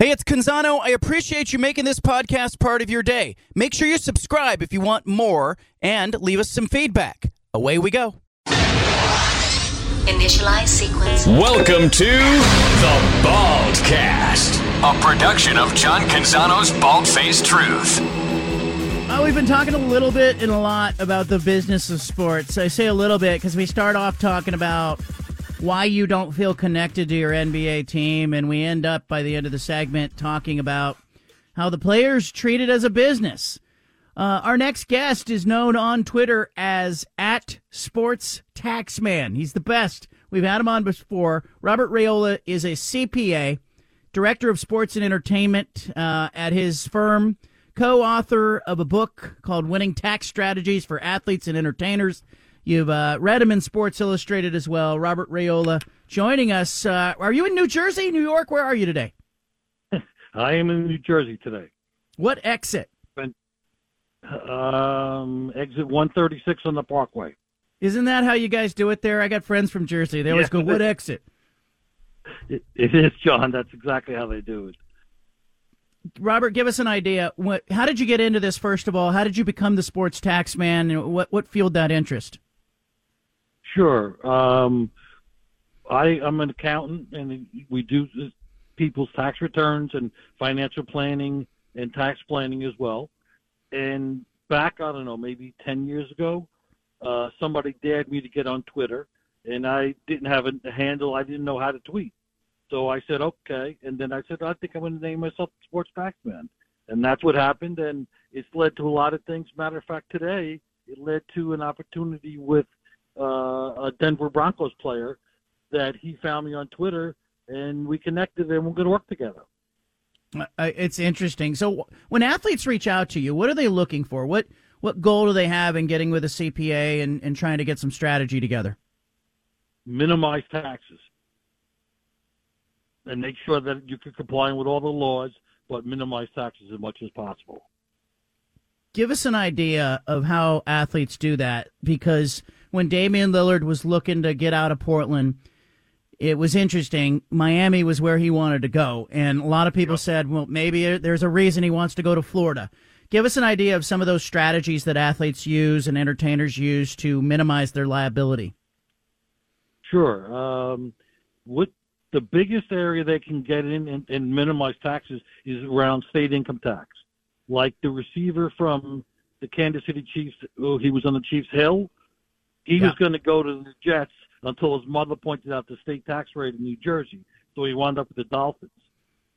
Hey, it's Canzano. I appreciate you making this podcast part of your day. Make sure you subscribe if you want more and leave us some feedback. Away we go. Initialize sequence. Welcome to the Baldcast, a production of John Canzano's Bald Faced Truth. Uh, we've been talking a little bit and a lot about the business of sports. I say a little bit because we start off talking about why you don't feel connected to your NBA team, and we end up by the end of the segment talking about how the players treat it as a business. Uh, our next guest is known on Twitter as at Sports Taxman. He's the best. We've had him on before. Robert Raiola is a CPA, director of sports and entertainment uh, at his firm, co-author of a book called "Winning Tax Strategies for Athletes and Entertainers." You've uh, read him in Sports Illustrated as well. Robert Raiola joining us. Uh, are you in New Jersey, New York? Where are you today? I am in New Jersey today. What exit? Um, exit 136 on the Parkway. Isn't that how you guys do it there? I got friends from Jersey. They always Yeah. go, "What exit?" It, it is, John. That's exactly how they do it. Robert, give us an idea. What? How did you get into this? First of all, how did you become the sports tax man? What what fueled that interest? Sure. Um, I, I'm an accountant, and we do people's tax returns and financial planning and tax planning as well. And back, I don't know, maybe 10 years ago, uh, somebody dared me to get on Twitter, and I didn't have a handle. I didn't know how to tweet. So I said, okay. And then I said, I think I'm going to name myself Sports Taxman. And that's what happened. And it's led to a lot of things. Matter of fact, today, it led to an opportunity with uh, a Denver Broncos player that he found me on Twitter, and we connected, and we're going to work together. It's interesting. So when athletes reach out to you, what are they looking for? What what goal do they have in getting with a CPA and, and trying to get some strategy together? Minimize taxes and make sure that you can comply with all the laws, but minimize taxes as much as possible. Give us an idea of how athletes do that because when Damian Lillard was looking to get out of Portland, it was interesting. Miami was where he wanted to go, and a lot of people said, "Well, maybe there's a reason he wants to go to Florida." Give us an idea of some of those strategies that athletes use and entertainers use to minimize their liability. Sure. Um, what the biggest area they can get in and, and minimize taxes is around state income tax. Like the receiver from the Kansas City Chiefs, oh, he was on the Chiefs Hill. He Yeah. was going to go to the Jets until his mother pointed out the state tax rate in New Jersey. So he wound up with the Dolphins.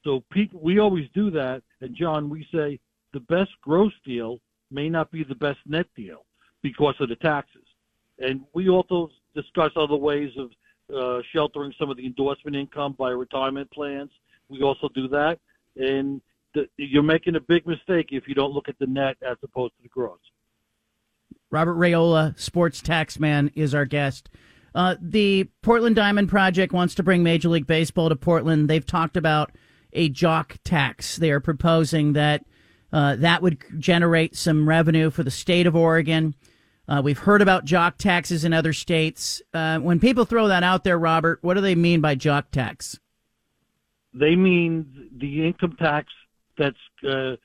So people, we always do that. And John, we say the best gross deal may not be the best net deal because of the taxes. And we also discuss other ways of uh, sheltering some of the endorsement income by retirement plans. We also do that. And the, you're making a big mistake if you don't look at the net as opposed to the gross. Robert Raiola, sports tax man, is our guest. Uh, the Portland Diamond Project wants to bring Major League Baseball to Portland. They've talked about a jock tax. They are proposing that uh, that would generate some revenue for the state of Oregon. Uh, we've heard about jock taxes in other states. Uh, when people throw that out there, Robert, what do they mean by jock tax? They mean the income tax that's uh,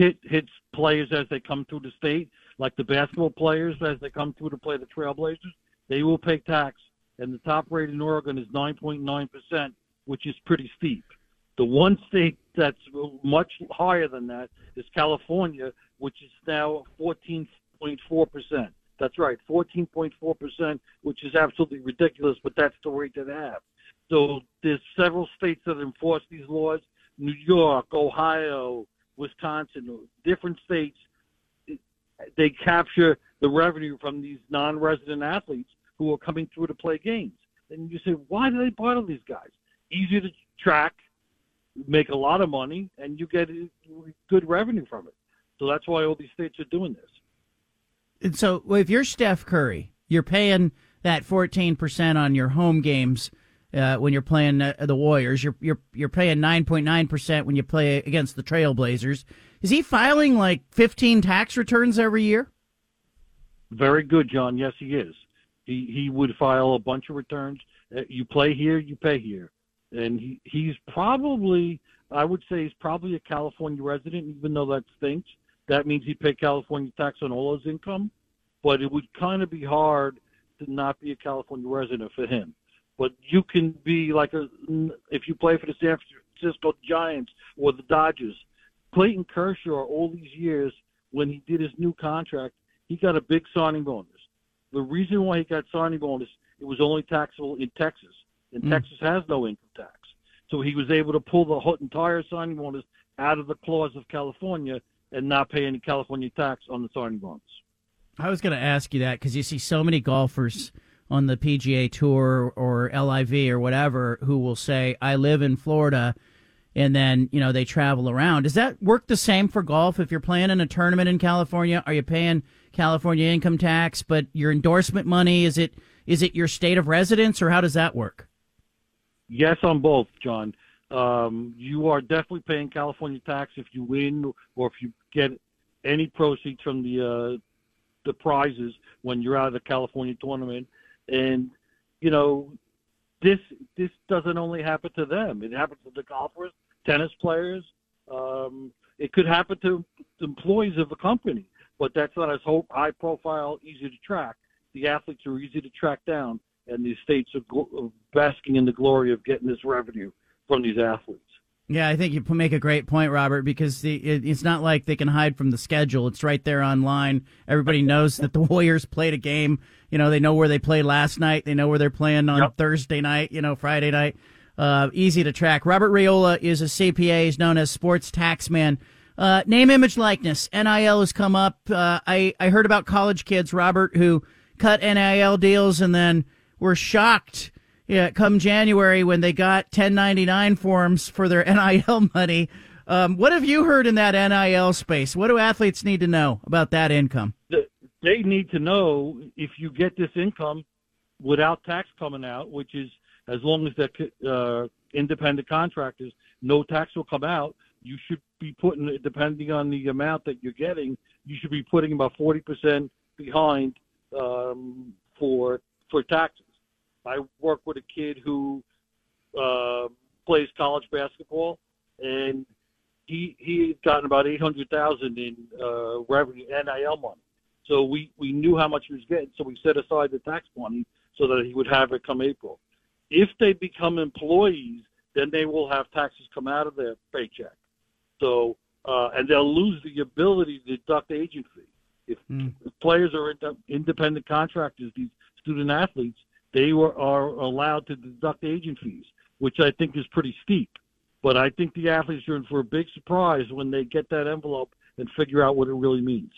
hit hits players as they come through the state, like the basketball players as they come through to play the Trailblazers. They will pay tax, and the top rate in Oregon is 9.9 percent, which is pretty steep. The one state that's much higher than that is California, which is now 14.4 percent. That's right, 14.4 percent, which is absolutely ridiculous, but that's the rate that they have. So there's several states that enforce these laws: New York, Ohio, Wisconsin, different states. They capture the revenue from these non-resident athletes who are coming through to play games. And you say, why do they bother these guys? Easy to track, make a lot of money, and you get good revenue from it. So that's why all these states are doing this. And so, if you're Steph Curry, you're paying that 14% on your home games uh, when you're playing uh, the Warriors. You're you're you're paying 9.9% when you play against the Trailblazers. Is he filing like 15 tax returns every year? Very good, John. Yes, he is. He he would file a bunch of returns. Uh, You play here, you pay here. and he he's probably I would say he's probably a California resident, even though that stinks. That means he paid California tax on all his income, but it would kind of be hard to not be a California resident for him. But you can be like a if you play for the San Francisco Giants or the Dodgers. Clayton Kershaw, all these years when he did his new contract, he got a big signing bonus. The reason why he got signing bonus, it was only taxable in Texas, and mm. Texas has no income tax. So he was able to pull the entire signing bonus out of the clause of California and not pay any California tax on the signing bonus. I was going to ask you that because you see so many golfers on the PGA Tour or LIV or whatever who will say, I live in Florida, and then, you know, they travel around. Does that work the same for golf? If you're playing in a tournament in California, are you paying California income tax, but your endorsement money, is it is it your state of residence or how does that work? Yes, on both, John. Um, you are definitely paying California tax if you win or if you get any proceeds from the uh, the prizes when you're out of the California tournament. And you know, this this doesn't only happen to them. It happens to the golfers, tennis players. Um, it could happen to employees of a company, but that's not as high profile, easy to track. The athletes are easy to track down, and the states are basking in the glory of getting this revenue from these athletes. Yeah, I think you make a great point, Robert, because the, it, it's not like they can hide from the schedule. It's right there online. Everybody knows that the Warriors played a game. You know, they know where they played last night. They know where they're playing on yep. Thursday night, you know, Friday night. Uh, easy to track. Robert Raiola is a CPA. He's known as sports taxman. Uh, name, image, likeness. NIL has come up. Uh, I, I heard about college kids, Robert, who cut NIL deals and then were shocked yeah, come January when they got 1099 forms for their NIL money. Um, what have you heard in that NIL space? What do athletes need to know about that income? They need to know if you get this income without tax coming out, which is as long as they're uh, independent contractors, no tax will come out. You should be putting, depending on the amount that you're getting, you should be putting about 40% behind um, for for taxes. I work with a kid who uh, plays college basketball, and he he had gotten about eight hundred thousand in uh, revenue NIL money. So we we knew how much he was getting, so we set aside the tax money so that he would have it come April. If they become employees, then they will have taxes come out of their paycheck. So uh, and they'll lose the ability to deduct agent fee. If mm. players are independent contractors, these student athletes, they were, are allowed to deduct agent fees, which I think is pretty steep. But I think the athletes are in for a big surprise when they get that envelope and figure out what it really means.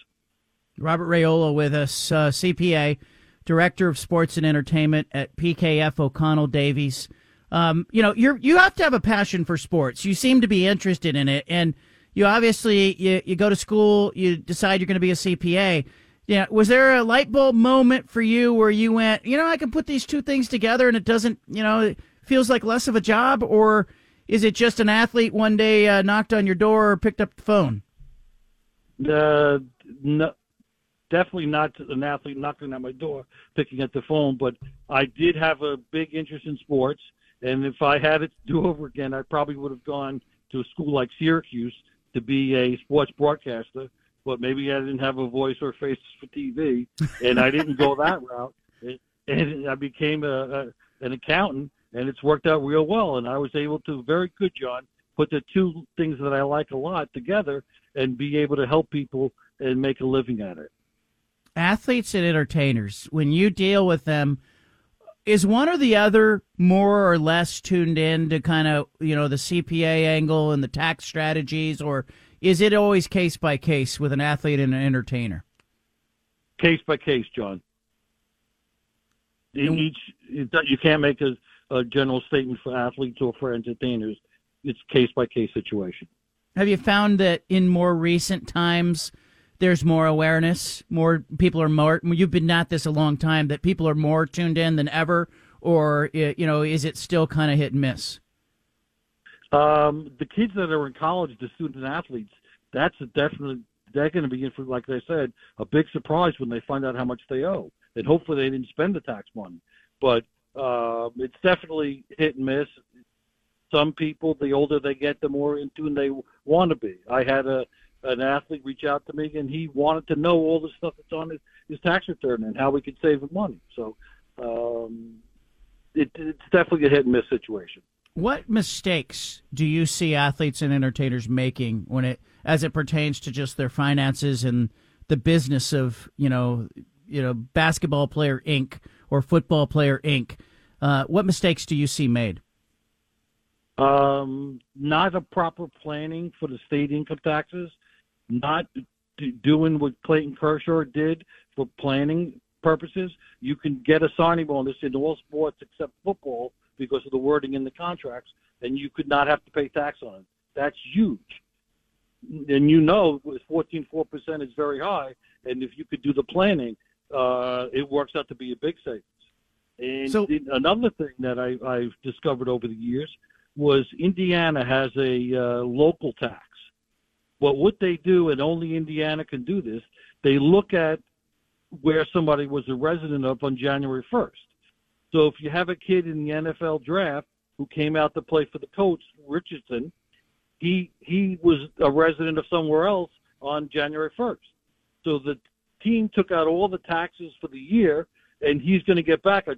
Robert Raiola with us, uh, CPA, Director of Sports and Entertainment at PKF O'Connell Davies. Um, you know, you you have to have a passion for sports. You seem to be interested in it, and you obviously you, you go to school, you decide you're going to be a CPA. Yeah, was there a light bulb moment for you where you went, you know, I can put these two things together and it doesn't, you know, it feels like less of a job, or is it just an athlete one day uh, knocked on your door or picked up the phone? Uh, no, definitely not an athlete knocking on my door, picking up the phone. But I did have a big interest in sports, and if I had it to do over again, I probably would have gone to a school like Syracuse to be a sports broadcaster but maybe I didn't have a voice or face for TV, and I didn't go that route. And I became a, a an accountant, and it's worked out real well. And I was able to very good, John, put the two things that I like a lot together and be able to help people and make a living at it. Athletes and entertainers, when you deal with them, is one or the other more or less tuned in to kind of you know the CPA angle and the tax strategies, or is it always case by case with an athlete and an entertainer? Case by case, John. In each, you can't make a, a general statement for athletes or for entertainers. It's case by case situation. Have you found that in more recent times? there's more awareness, more people are more. You've been at this a long time. That people are more tuned in than ever, or you know, is it still kind of hit and miss? Um, the kids that are in college, the student athletes, that's a definite. They're going to be in for, like I said, a big surprise when they find out how much they owe, and hopefully they didn't spend the tax money. But uh, it's definitely hit and miss. some people, the older they get, the more in tune they want to be. I had a an athlete reach out to me, and he wanted to know all the stuff that's on his, his tax return and how we could save him money. So um, it, it's definitely a hit and miss situation. What mistakes do you see athletes and entertainers making when it, as it pertains to just their finances and the business of you know, you know, basketball player Inc. or football player Inc. Uh, what mistakes do you see made? Um, not a proper planning for the state income taxes, not doing what Clayton Kershaw did for planning purposes. You can get a signing bonus in all sports except football because of the wording in the contracts, and you could not have to pay tax on it. That's huge. And you know, with 14.4% is very high, and if you could do the planning, uh, it works out to be a big savings. And so, another thing that I, I've discovered over the years was Indiana has a uh, local tax. But what they do, and only Indiana can do this, they look at where somebody was a resident of on January 1st. So if you have a kid in the NFL draft who came out to play for the coach, Richardson, he he was a resident of somewhere else on January 1st. So the team took out all the taxes for the year, and he's going to get back a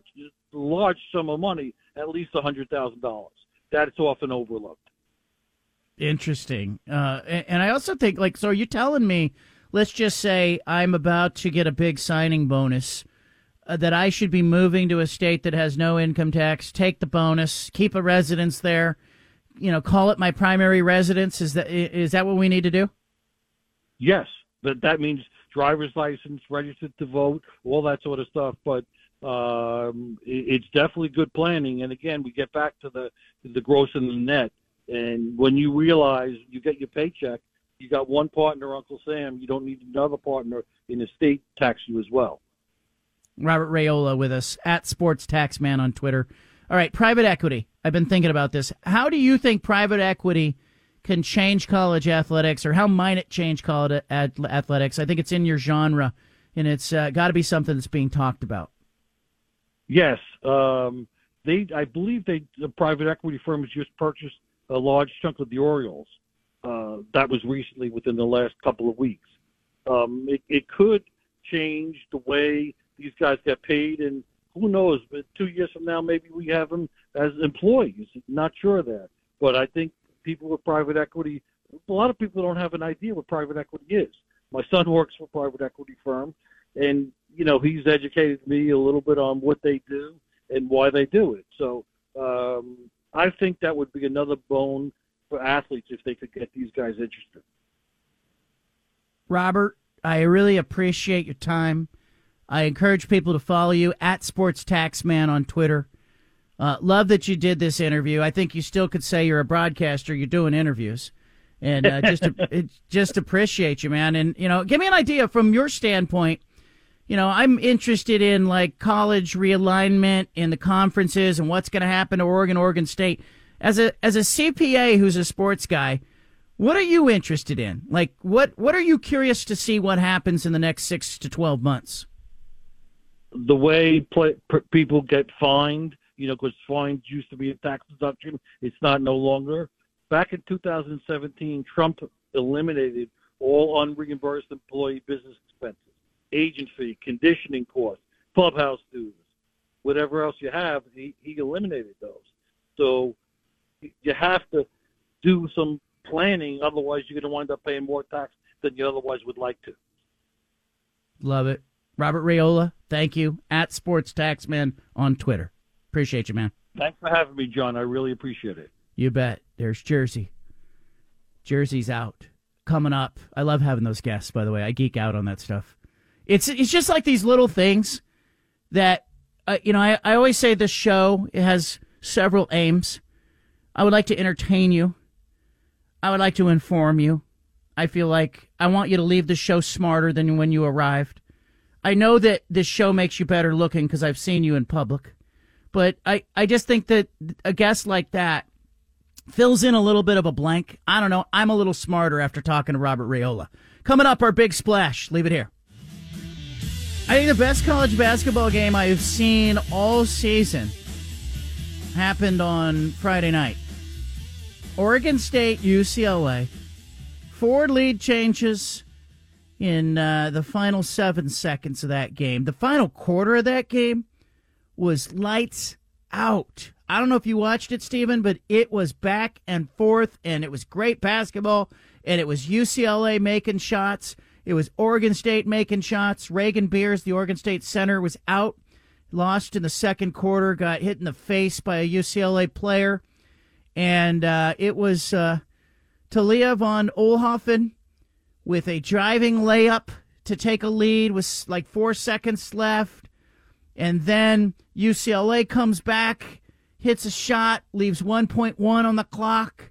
large sum of money, at least a hundred thousand dollars. That's often overlooked. Interesting, uh, and I also think like so. Are you telling me? Let's just say I'm about to get a big signing bonus. Uh, that I should be moving to a state that has no income tax, take the bonus, keep a residence there, you know, call it my primary residence. Is that is that what we need to do? Yes, but that means driver's license, registered to vote, all that sort of stuff. But um, it, it's definitely good planning. And again, we get back to the the gross and the net. And when you realize you get your paycheck, you got one partner, Uncle Sam. You don't need another partner in the state tax you as well. Robert Raiola with us at Sports Taxman on Twitter. All right, private equity. I've been thinking about this. How do you think private equity can change college athletics, or how might it change college athletics? I think it's in your genre, and it's uh, got to be something that's being talked about. Yes, um, they. I believe they. The private equity firm has just purchased a large chunk of the Orioles. Uh, that was recently, within the last couple of weeks. Um, it, it could change the way these guys get paid, and who knows? But two years from now, maybe we have them as employees. Not sure of that, but I think people with private equity. A lot of people don't have an idea what private equity is. My son works for a private equity firm, and you know he's educated me a little bit on what they do and why they do it. So um, I think that would be another bone for athletes if they could get these guys interested. Robert, I really appreciate your time. I encourage people to follow you at Sports Taxman on Twitter. Uh, love that you did this interview. I think you still could say you're a broadcaster. You're doing interviews, and uh, just just appreciate you, man. And you know, give me an idea from your standpoint. You know, I'm interested in like college realignment in the conferences and what's going to happen to Oregon, Oregon State. As a as a CPA who's a sports guy, what are you interested in? Like, what what are you curious to see what happens in the next six to twelve months? The way play, people get fined, you know, because fines used to be a tax deduction, it's not no longer. Back in 2017, Trump eliminated all unreimbursed employee business expenses, agent fee, conditioning costs, clubhouse dues, whatever else you have. He, he eliminated those. So you have to do some planning, otherwise you're going to wind up paying more tax than you otherwise would like to. Love it. Robert Raiola, thank you. At Sports Taxman on Twitter. Appreciate you, man. Thanks for having me, John. I really appreciate it. You bet. There's Jersey. Jersey's out. Coming up. I love having those guests, by the way. I geek out on that stuff. It's it's just like these little things that uh, you know, I, I always say this show it has several aims. I would like to entertain you. I would like to inform you. I feel like I want you to leave the show smarter than when you arrived. I know that this show makes you better looking because I've seen you in public, but I, I just think that a guest like that fills in a little bit of a blank. I don't know. I'm a little smarter after talking to Robert Raiola. Coming up, our big splash. Leave it here. I think the best college basketball game I've seen all season happened on Friday night. Oregon State, UCLA. Four lead changes in uh, the final seven seconds of that game. The final quarter of that game was lights out. I don't know if you watched it, Stephen, but it was back and forth, and it was great basketball, and it was UCLA making shots. It was Oregon State making shots. Raegan Beers, the Oregon State center, was out, lost in the second quarter, got hit in the face by a UCLA player, and uh, it was uh, Talia von Oelhoffen with a driving layup to take a lead with like four seconds left. And then UCLA comes back, hits a shot, leaves 1.1 on the clock.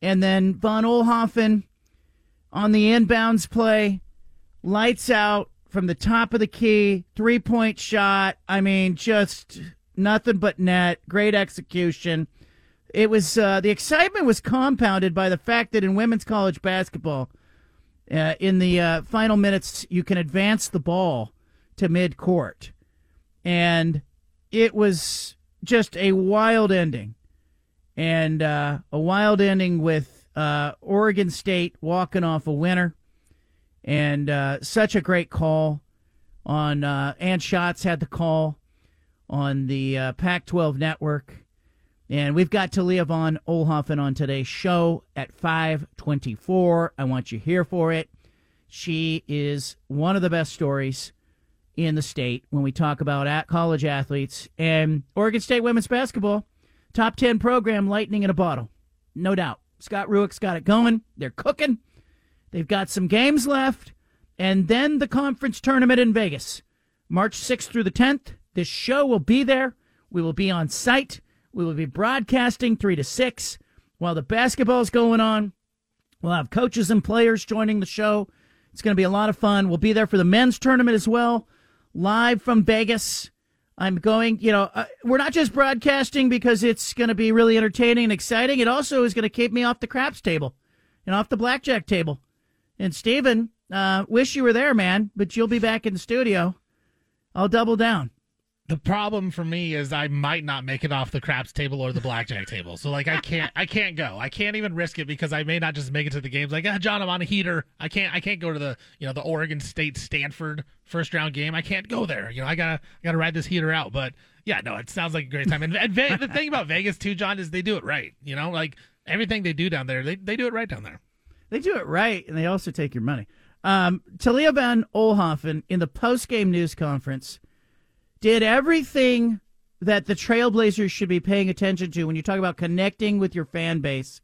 And then Von Oelhoffen on the inbounds play, lights out from the top of the key, three point shot. I mean, just nothing but net. Great execution. It was uh, the excitement was compounded by the fact that in women's college basketball, uh, in the uh, final minutes, you can advance the ball to mid court. And it was just a wild ending. And uh, a wild ending with uh, Oregon State walking off a winner. And uh, such a great call on, uh, Ann Schatz had the call on the Pac 12 network. And we've got Talia von Oelhoffen on today's show at 524. I want you here for it. She is one of the best stories in the state when we talk about at college athletes and Oregon State women's basketball. Top 10 program, lightning in a bottle. No doubt. Scott Rueck's got it going. They're cooking. They've got some games left. And then the conference tournament in Vegas, March 6th through the 10th. This show will be there. We will be on site. We will be broadcasting 3 to 6 while the basketball's going on. We'll have coaches and players joining the show. It's going to be a lot of fun. We'll be there for the men's tournament as well, live from Vegas. I'm going, you know, uh, we're not just broadcasting because it's going to be really entertaining and exciting. It also is going to keep me off the craps table and off the blackjack table. And Steven, uh, wish you were there, man, but you'll be back in the studio. I'll double down the problem for me is I might not make it off the craps table or the blackjack table. So like I can't I can't go. I can't even risk it because I may not just make it to the games. Like, ah, John, I'm on a heater. I can't I can't go to the you know the Oregon State Stanford first round game. I can't go there. You know, I gotta I gotta ride this heater out. But yeah, no, it sounds like a great time. And, and Ve- the thing about Vegas too, John, is they do it right. You know, like everything they do down there, they they do it right down there. They do it right, and they also take your money. Um, Talia von Oelhoffen in the post game news conference did everything that the Trailblazers should be paying attention to when you talk about connecting with your fan base.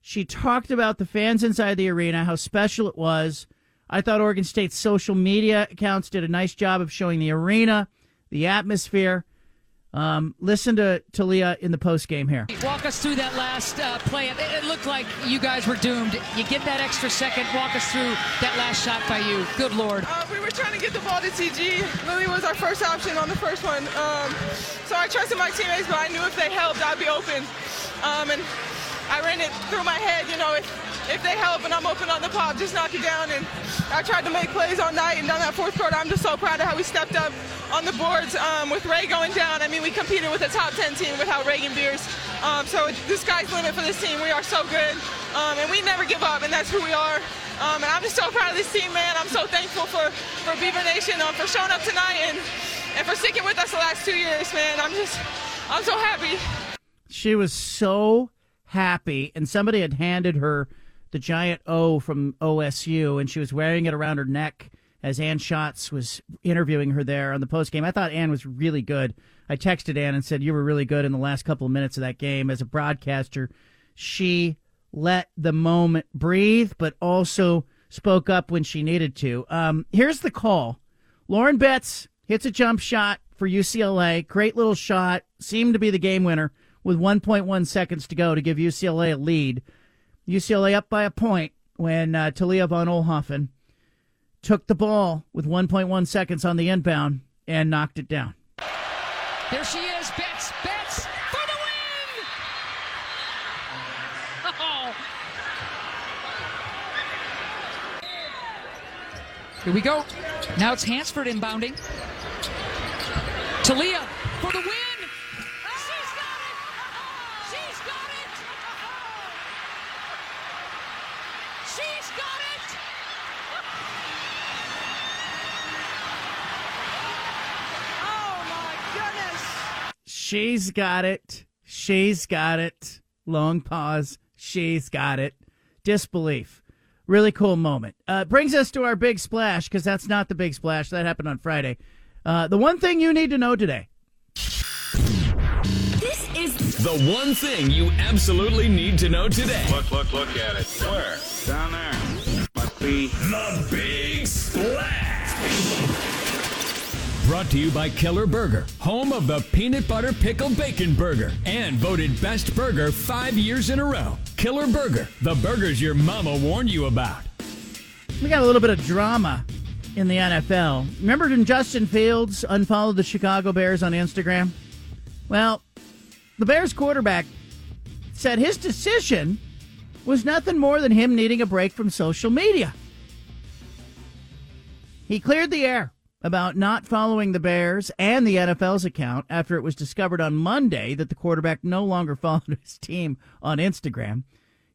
She talked about the fans inside the arena, how special it was. I thought Oregon State's social media accounts did a nice job of showing the arena, the atmosphere. Um, listen to Talia in the post game here. Walk us through that last uh, play. It, it, looked like you guys were doomed. You get that extra second. Walk us through that last shot by you. Good lord. Uh, we were trying to get the ball to TG. Lily was our first option on the first one. Um, so I trusted my teammates, but I knew if they helped, I'd be open. Um, and I ran it through my head. You know, if if they help and I'm open on the pop, just knock it down. And I tried to make plays all night. And down that fourth quarter, I'm just so proud of how we stepped up on the boards um, with Ray going down. I mean, we competed with a top 10 team without Raegan Beers. Um, so the sky's limit for this team. We are so good, um, and we never give up, and that's who we are. Um, and I'm just so proud of this team, man. I'm so thankful for, for Beaver Nation um, for showing up tonight and, and for sticking with us the last two years, man. I'm just, I'm so happy. She was so happy, and somebody had handed her the giant O from OSU, and she was wearing it around her neck as Ann Schatz was interviewing her there on the post game. I thought Ann was really good. I texted Ann and said, You were really good in the last couple of minutes of that game. As a broadcaster, she let the moment breathe, but also spoke up when she needed to. Um, here's the call Lauren Betts hits a jump shot for UCLA. Great little shot. Seemed to be the game winner with 1.1 seconds to go to give UCLA a lead. UCLA up by a point when uh, Talia von Oelhoffen took the ball with 1.1 seconds on the inbound and knocked it down. There she is, Betts, Betts for the win! Oh. Here we go. Now it's Hansford inbounding. Talia for the win! She's got it! Oh my goodness! She's got it. She's got it. Long pause. She's got it. Disbelief. Really cool moment. Uh, brings us to our big splash because that's not the big splash. That happened on Friday. Uh, the one thing you need to know today. This is the one thing you absolutely need to know today. Look, look, look at it. Where? Down there. Must be. The Big Splash. Brought to you by Killer Burger, home of the peanut butter pickle bacon burger, and voted best burger five years in a row. Killer Burger, the burgers your mama warned you about. We got a little bit of drama in the NFL. Remember when Justin Fields unfollowed the Chicago Bears on Instagram? Well, the Bears quarterback said his decision was nothing more than him needing a break from social media. He cleared the air about not following the Bears and the NFL's account after it was discovered on Monday that the quarterback no longer followed his team on Instagram.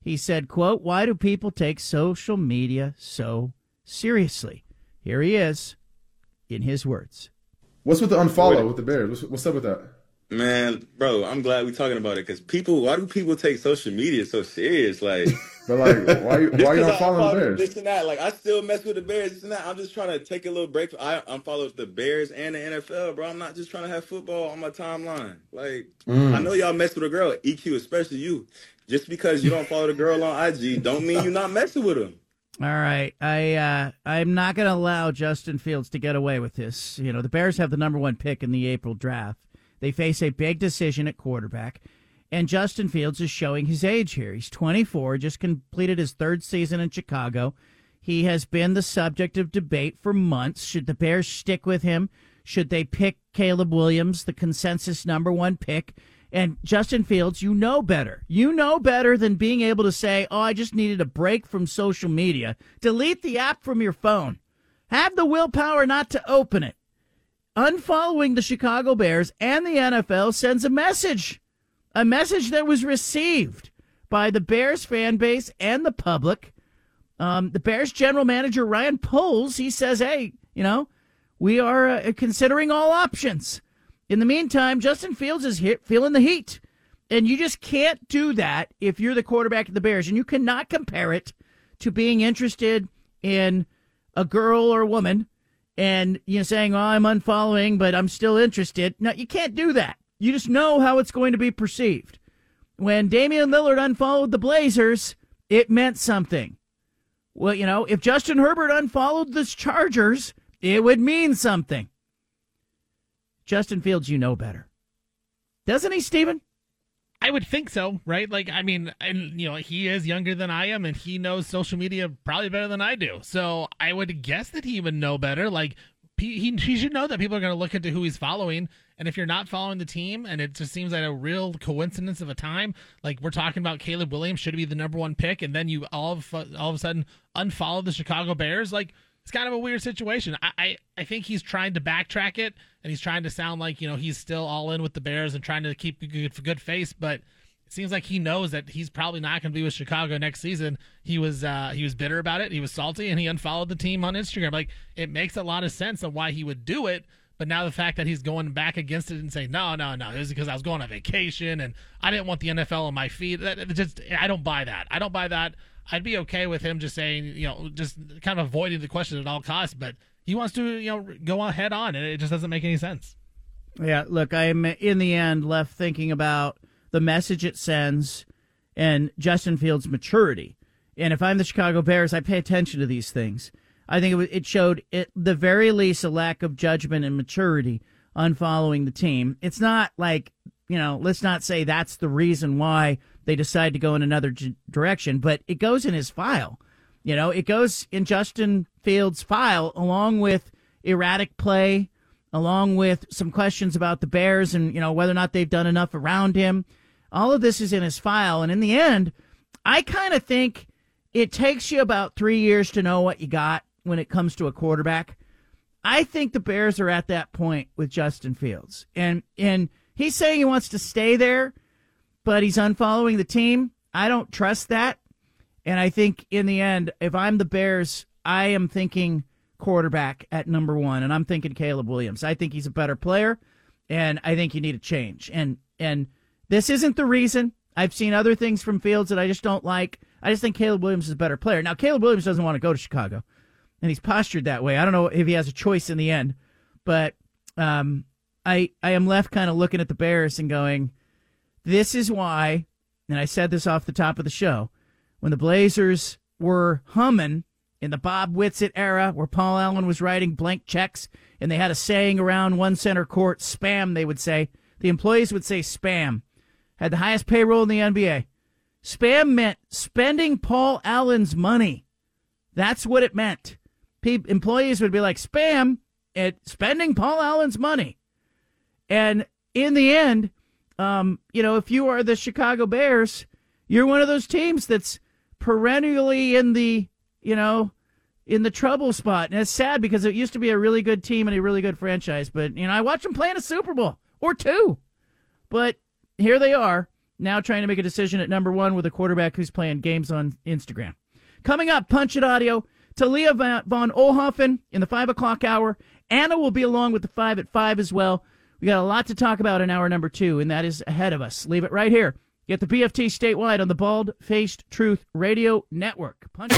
He said, quote, why do people take social media so seriously? Here he is in his words. What's with the unfollow with the Bears? What's, what's up with that? Man, bro, I'm glad we're talking about it because people, why do people take social media so serious? Like, but like, why you, just why you 'cause not I following the Bears? This and that, like, I still mess with the Bears. This and that. I'm just trying to take a little break. I unfollowed the Bears and the NFL, bro. I'm not just trying to have football on my timeline. Like, Mm. I know y'all mess with a girl, EQ, especially you. Just because you don't follow the girl on IG, don't mean you're not messing with them. All right, I uh, I'm not going to allow Justin Fields to get away with this. You know, the Bears have the number one pick in the April draft. They face a big decision at quarterback, and Justin Fields is showing his age here. He's 24, just completed his third season in Chicago. He has been the subject of debate for months. Should the Bears stick with him? Should they pick Caleb Williams, the consensus number one pick? And Justin Fields, you know better. You know better than being able to say, oh, I just needed a break from social media. Delete the app from your phone. Have the willpower not to open it. Unfollowing the Chicago Bears and the NFL sends a message, a message that was received by the Bears fan base and the public. Um, the Bears general manager, Ryan Poles, he says, hey, you know, we are uh, considering all options. In the meantime, Justin Fields is hit, feeling the heat. And you just can't do that if you're the quarterback of the Bears. And you cannot compare it to being interested in a girl or a woman and you know saying, "Oh, I'm unfollowing, but I'm still interested." No, you can't do that. You just know how it's going to be perceived. When Damian Lillard unfollowed the Blazers, it meant something. Well, you know, if Justin Herbert unfollowed the Chargers, it would mean something. Justin Fields, you know better. Doesn't he, Steven? I would think so, right? Like, I mean, and you know, he is younger than I am, and he knows social media probably better than I do. So I would guess that he would know better. Like, he he, should know that people are going to look into who he's following, and if you're not following the team, and it just seems like a real coincidence of a time, like we're talking about Caleb Williams should be the number one pick, and then you all of all of a sudden unfollow the Chicago Bears, like. It's kind of a weird situation. I, I, I think he's trying to backtrack it, and he's trying to sound like you know he's still all in with the Bears and trying to keep a good good face. But it seems like he knows that he's probably not going to be with Chicago next season. He was uh, he was bitter about it. He was salty, and he unfollowed the team on Instagram. Like it makes a lot of sense of why he would do it. But now the fact that he's going back against it and saying no, no, no, was because I was going on vacation and I didn't want the NFL on my feet. That, just I don't buy that. I don't buy that. I'd be okay with him just saying, you know, just kind of avoiding the question at all costs. But he wants to, you know, go on head on, and it just doesn't make any sense. Yeah, look, I'm in the end left thinking about the message it sends and Justin Fields' maturity. And if I'm the Chicago Bears, I pay attention to these things. I think it, it showed, at the very least, a lack of judgment and maturity on following the team. It's not like, you know, let's not say that's the reason why they decide to go in another g- direction, but it goes in his file. You know, it goes in Justin Fields' file along with erratic play, along with some questions about the Bears and, you know, whether or not they've done enough around him. All of this is in his file. And in the end, I kind of think it takes you about three years to know what you got when it comes to a quarterback. I think the Bears are at that point with Justin Fields. And and he's saying he wants to stay there, but he's unfollowing the team. I don't trust that. And I think in the end, if I'm the Bears, I am thinking quarterback at number one, and I'm thinking Caleb Williams. I think he's a better player, and I think you need a change. And and this isn't the reason. I've seen other things from Fields that I just don't like. I just think Caleb Williams is a better player. Now, Caleb Williams doesn't want to go to Chicago, and he's postured that way. I don't know if he has a choice in the end, but um, I I am left kind of looking at the Bears and going, this is why, and I said this off the top of the show, when the Blazers were humming in the Bob Whitsitt era, where Paul Allen was writing blank checks, and they had a saying around one center court, spam. They would say the employees would say spam. Had the highest payroll in the NBA. Spam meant spending Paul Allen's money. That's what it meant. Pe- employees would be like, spam, at spending Paul Allen's money. And in the end, um, you know, if you are the Chicago Bears, you're one of those teams that's perennially in the, you know, in the trouble spot. And it's sad because it used to be a really good team and a really good franchise. But, you know, I watched them play in a Super Bowl or two. But here they are now trying to make a decision at number one with a quarterback who's playing games on Instagram. Coming up, Punch It Audio. Talia von Oelhoffen in the 5 o'clock hour. Anna will be along with the 5 at 5 as well. We got a lot to talk about in hour number two, and that is ahead of us. Leave it right here. Get the BFT statewide on the Bald Faced Truth Radio Network. Punch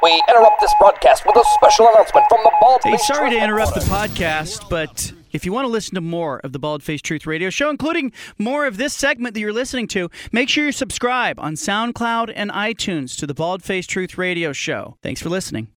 We interrupt this broadcast with a special announcement from the Bald Hey, Faced sorry to interrupt the Network. podcast, but if you want to listen to more of the Bald Faced Truth Radio Show, including more of this segment that you're listening to, make sure you subscribe on SoundCloud and iTunes to the Bald Faced Truth Radio Show. Thanks for listening.